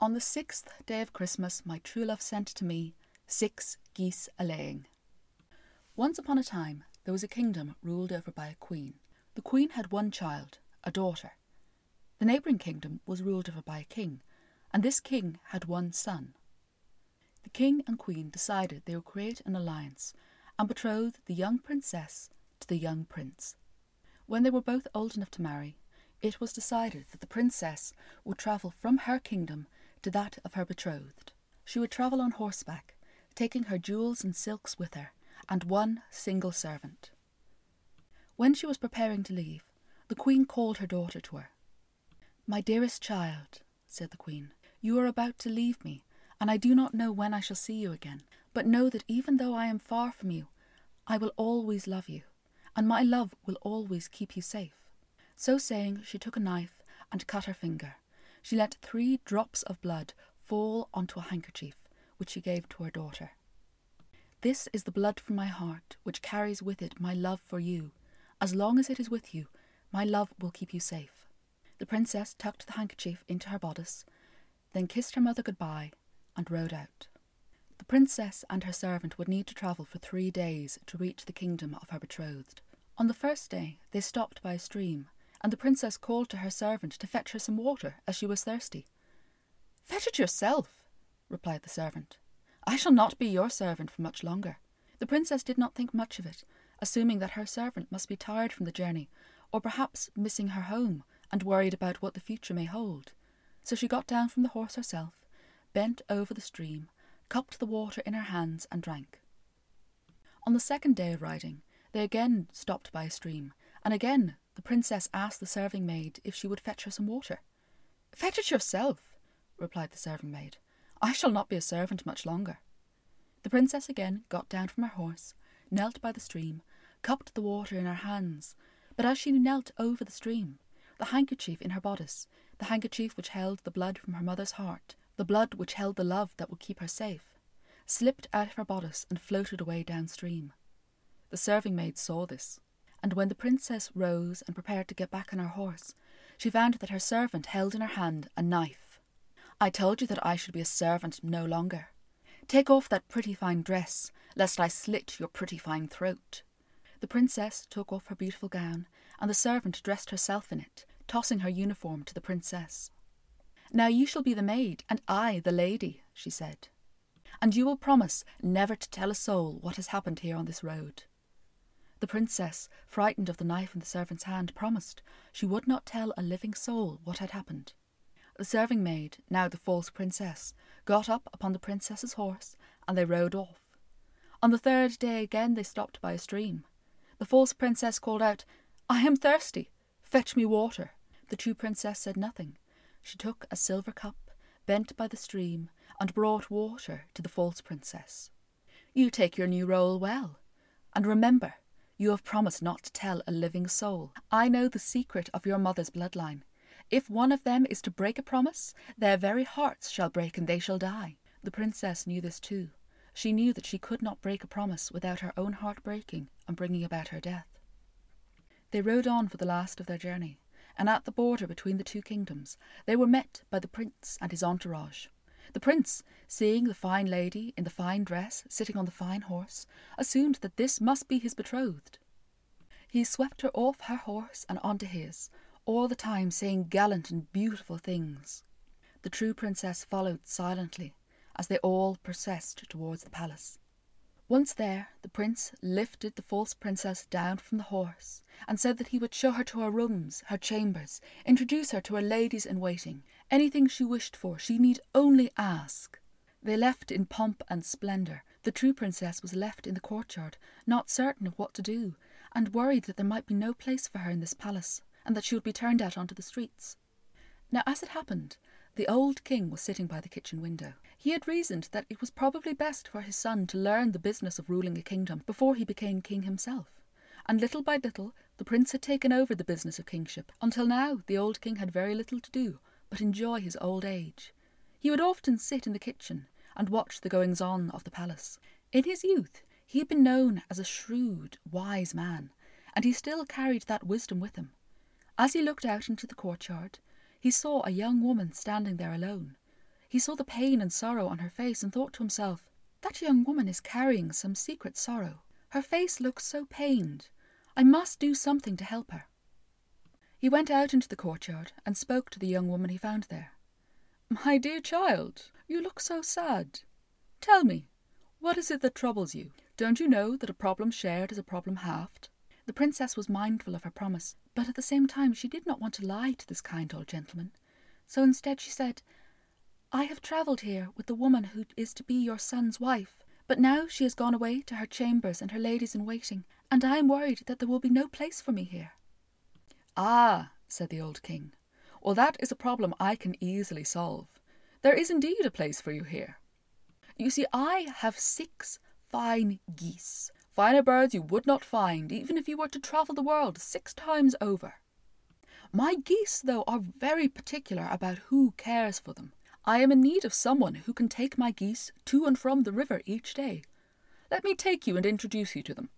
On the sixth day of Christmas, my true love sent to me six geese a laying. Once upon a time, there was a kingdom ruled over by a queen. The queen had one child, a daughter. The neighbouring kingdom was ruled over by a king, and this king had one son. The king and queen decided they would create an alliance and betroth the young princess to the young prince. When they were both old enough to marry, it was decided that the princess would travel from her kingdom to that of her betrothed. She would travel on horseback, taking her jewels and silks with her, and one single servant. When she was preparing to leave, the queen called her daughter to her. My dearest child, said the queen, you are about to leave me, and I do not know when I shall see you again. But know that even though I am far from you, I will always love you, and my love will always keep you safe. So saying, she took a knife and cut her finger. She let three drops of blood fall onto a handkerchief, which she gave to her daughter. This is the blood from my heart, which carries with it my love for you. As long as it is with you, my love will keep you safe. The princess tucked the handkerchief into her bodice, then kissed her mother good-bye and rode out. The princess and her servant would need to travel for three days to reach the kingdom of her betrothed. On the first day, they stopped by a stream, and the princess called to her servant to fetch her some water, as she was thirsty. Fetch it yourself, replied the servant. I shall not be your servant for much longer. The princess did not think much of it, assuming that her servant must be tired from the journey, or perhaps missing her home and worried about what the future may hold. So she got down from the horse herself, bent over the stream, cupped the water in her hands, and drank. On the second day of riding, they again stopped by a stream, and again the princess asked the serving maid if she would fetch her some water. Fetch it yourself, replied the serving maid. I shall not be a servant much longer. The princess again got down from her horse, knelt by the stream, cupped the water in her hands, but as she knelt over the stream, the handkerchief in her bodice, the handkerchief which held the blood from her mother's heart, the blood which held the love that would keep her safe, slipped out of her bodice and floated away downstream. The serving maid saw this, and when the princess rose and prepared to get back on her horse, she found that her servant held in her hand a knife. I told you that I should be a servant no longer. Take off that pretty fine dress, lest I slit your pretty fine throat. The princess took off her beautiful gown, and the servant dressed herself in it, tossing her uniform to the princess. Now you shall be the maid, and I the lady, she said. And you will promise never to tell a soul what has happened here on this road. The princess, frightened of the knife in the servant's hand, promised she would not tell a living soul what had happened. The serving maid, now the false princess, got up upon the princess's horse, and they rode off. On the third day again they stopped by a stream. The false princess called out, I am thirsty. Fetch me water. The true princess said nothing. She took a silver cup, bent by the stream, and brought water to the false princess. You take your new role well. And remember, you have promised not to tell a living soul. I know the secret of your mother's bloodline. If one of them is to break a promise, their very hearts shall break and they shall die. The princess knew this too. She knew that she could not break a promise without her own heart breaking and bringing about her death. They rode on for the last of their journey, and at the border between the two kingdoms they were met by the prince and his entourage. The prince, seeing the fine lady in the fine dress sitting on the fine horse, assumed that this must be his betrothed. He swept her off her horse and onto his, all the time saying gallant and beautiful things. The true princess followed silently as they all processed towards the palace. Once there, the prince lifted the false princess down from the horse and said that he would show her to her rooms, her chambers, introduce her to her ladies in waiting. Anything she wished for, she need only ask. They left in pomp and splendour. The true princess was left in the courtyard, not certain of what to do, and worried that there might be no place for her in this palace and that she would be turned out onto the streets. Now, as it happened, the old king was sitting by the kitchen window. He had reasoned that it was probably best for his son to learn the business of ruling a kingdom before he became king himself. And little by little, the prince had taken over the business of kingship, until now the old king had very little to do but enjoy his old age. He would often sit in the kitchen and watch the goings on of the palace. In his youth, he had been known as a shrewd, wise man, and he still carried that wisdom with him. As he looked out into the courtyard, he saw a young woman standing there alone. He saw the pain and sorrow on her face and thought to himself, That young woman is carrying some secret sorrow. Her face looks so pained. I must do something to help her. He went out into the courtyard and spoke to the young woman he found there. My dear child, you look so sad. Tell me, what is it that troubles you? Don't you know that a problem shared is a problem halved? The princess was mindful of her promise, but at the same time she did not want to lie to this kind old gentleman. So instead she said, I have travelled here with the woman who is to be your son's wife, but now she has gone away to her chambers and her ladies in waiting, and I am worried that there will be no place for me here. Ah, said the old king, well, that is a problem I can easily solve. There is indeed a place for you here. You see, I have six fine geese, finer birds you would not find, even if you were to travel the world six times over. My geese, though, are very particular about who cares for them. I am in need of someone who can take my geese to and from the river each day. Let me take you and introduce you to them.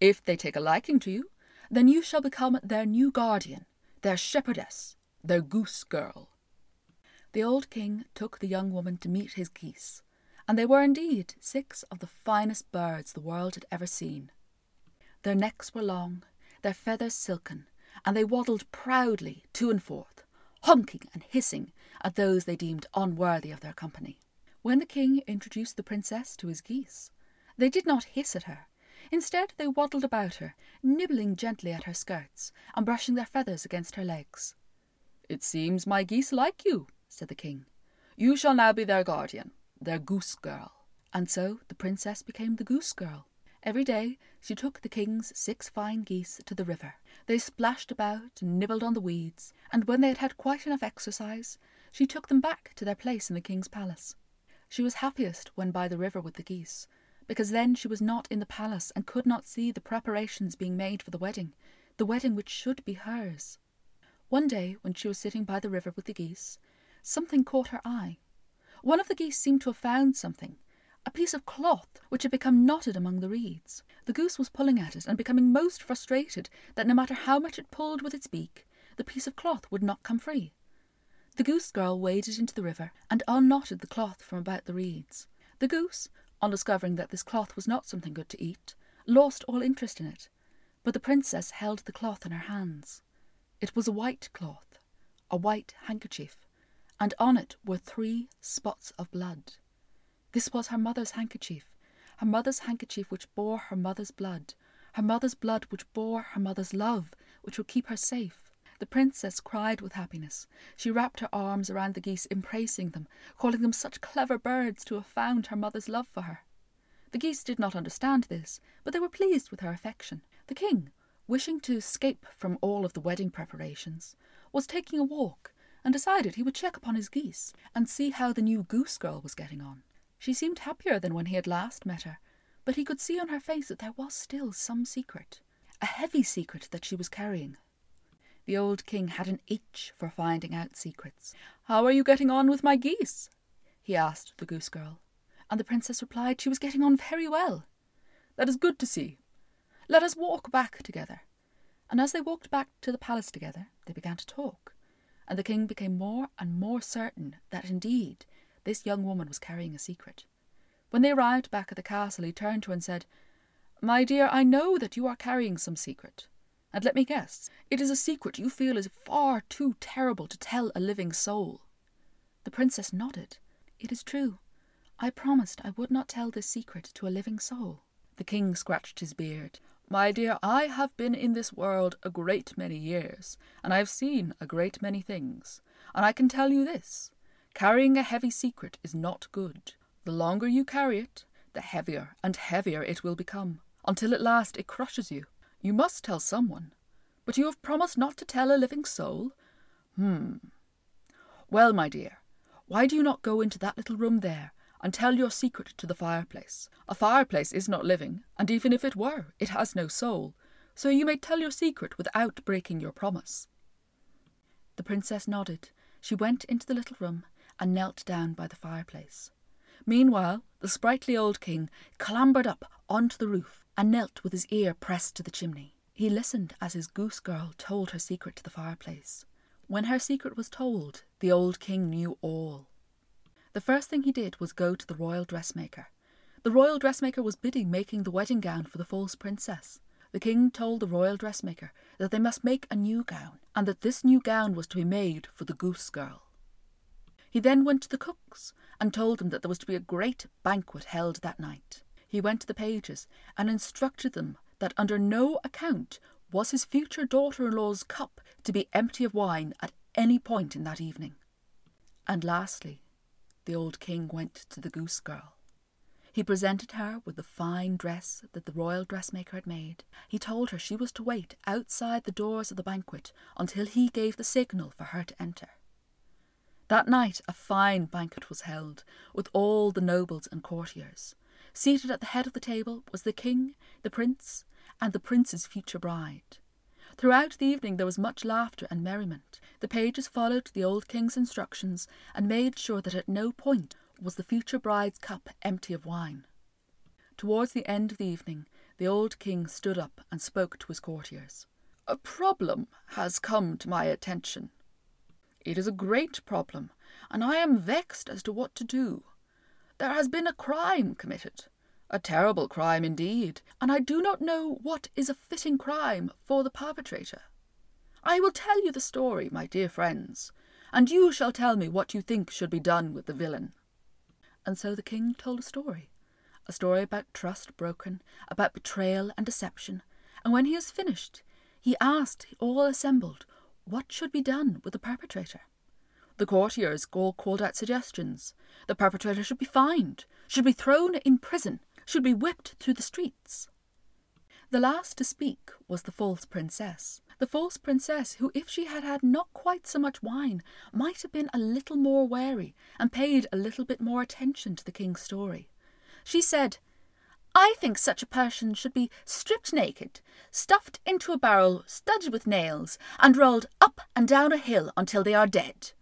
If they take a liking to you, then you shall become their new guardian, their shepherdess, their goose girl. The old king took the young woman to meet his geese, and they were indeed six of the finest birds the world had ever seen. Their necks were long, their feathers silken, and they waddled proudly to and forth, honking and hissing at those they deemed unworthy of their company. When the king introduced the princess to his geese, they did not hiss at her. Instead, they waddled about her, nibbling gently at her skirts and brushing their feathers against her legs. It seems my geese like you, said the king. You shall now be their guardian, their goose girl. And so the princess became the goose girl. Every day she took the king's six fine geese to the river. They splashed about and nibbled on the weeds, and when they had had quite enough exercise, she took them back to their place in the king's palace. She was happiest when by the river with the geese, because then she was not in the palace and could not see the preparations being made for the wedding, the wedding which should be hers. One day, when she was sitting by the river with the geese, something caught her eye. One of the geese seemed to have found something, a piece of cloth which had become knotted among the reeds. The goose was pulling at it and becoming most frustrated that no matter how much it pulled with its beak, the piece of cloth would not come free. The goose girl waded into the river and unknotted the cloth from about the reeds. The goose, on discovering that this cloth was not something good to eat, lost all interest in it, but the princess held the cloth in her hands. It was a white cloth, a white handkerchief, and on it were three spots of blood. This was her mother's handkerchief, her mother's handkerchief which bore her mother's blood, her mother's blood which bore her mother's love, which would keep her safe. The princess cried with happiness. She wrapped her arms around the geese, embracing them, calling them such clever birds to have found her mother's love for her. The geese did not understand this, but they were pleased with her affection. The king, wishing to escape from all of the wedding preparations, was taking a walk and decided he would check upon his geese and see how the new goose girl was getting on. She seemed happier than when he had last met her, but he could see on her face that there was still some secret, a heavy secret that she was carrying. The old king had an itch for finding out secrets. How are you getting on with my geese? he asked the goose girl, and the princess replied she was getting on very well. That is good to see. Let us walk back together. And as they walked back to the palace together, they began to talk, and the king became more and more certain that indeed this young woman was carrying a secret. When they arrived back at the castle, he turned to her and said, My dear, I know that you are carrying some secret. And let me guess, it is a secret you feel is far too terrible to tell a living soul. The princess nodded. It is true. I promised I would not tell this secret to a living soul. The king scratched his beard. My dear, I have been in this world a great many years, and I have seen a great many things, and I can tell you this Carrying a heavy secret is not good. The longer you carry it, the heavier and heavier it will become, until at last it crushes you. You must tell someone. But you have promised not to tell a living soul? Hmm. Well, my dear, why do you not go into that little room there and tell your secret to the fireplace? A fireplace is not living, and even if it were, it has no soul, so you may tell your secret without breaking your promise. The princess nodded. She went into the little room and knelt down by the fireplace. Meanwhile, the sprightly old king clambered up onto the roof and knelt with his ear pressed to the chimney. He listened as his goose girl told her secret to the fireplace. When her secret was told, the old king knew all. The first thing he did was go to the royal dressmaker. The royal dressmaker was busy making the wedding gown for the false princess. The king told the royal dressmaker that they must make a new gown, and that this new gown was to be made for the goose girl. He then went to the cooks and told them that there was to be a great banquet held that night. He went to the pages and instructed them that under no account was his future daughter in law's cup to be empty of wine at any point in that evening. And lastly, the old king went to the goose girl. He presented her with the fine dress that the royal dressmaker had made. He told her she was to wait outside the doors of the banquet until he gave the signal for her to enter. That night a fine banquet was held, with all the nobles and courtiers. Seated at the head of the table was the king, the prince, and the prince's future bride. Throughout the evening there was much laughter and merriment. The pages followed the old king's instructions and made sure that at no point was the future bride's cup empty of wine. Towards the end of the evening, the old king stood up and spoke to his courtiers. A problem has come to my attention. It is a great problem, and I am vexed as to what to do. There has been a crime committed, a terrible crime indeed, and I do not know what is a fitting crime for the perpetrator. I will tell you the story, my dear friends, and you shall tell me what you think should be done with the villain. And so the king told a story, a story about trust broken, about betrayal and deception, and when he has finished, he asked all assembled what should be done with the perpetrator. The courtiers all called out suggestions. The perpetrator should be fined, should be thrown in prison, should be whipped through the streets. The last to speak was the false princess. The false princess, who, if she had had not quite so much wine, might have been a little more wary and paid a little bit more attention to the king's story. She said, I think such a person should be stripped naked, stuffed into a barrel studded with nails, and rolled up and down a hill until they are dead.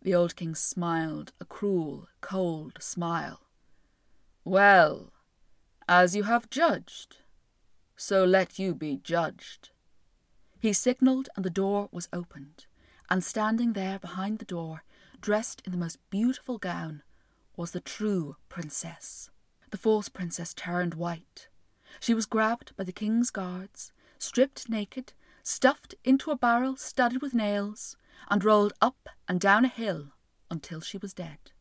The old king smiled a cruel, cold smile. Well, as you have judged, so let you be judged. He signalled, and the door was opened, and standing there behind the door, dressed in the most beautiful gown, was the true princess. The false princess turned white. She was grabbed by the king's guards, stripped naked, stuffed into a barrel studded with nails, and rolled up and down a hill until she was dead.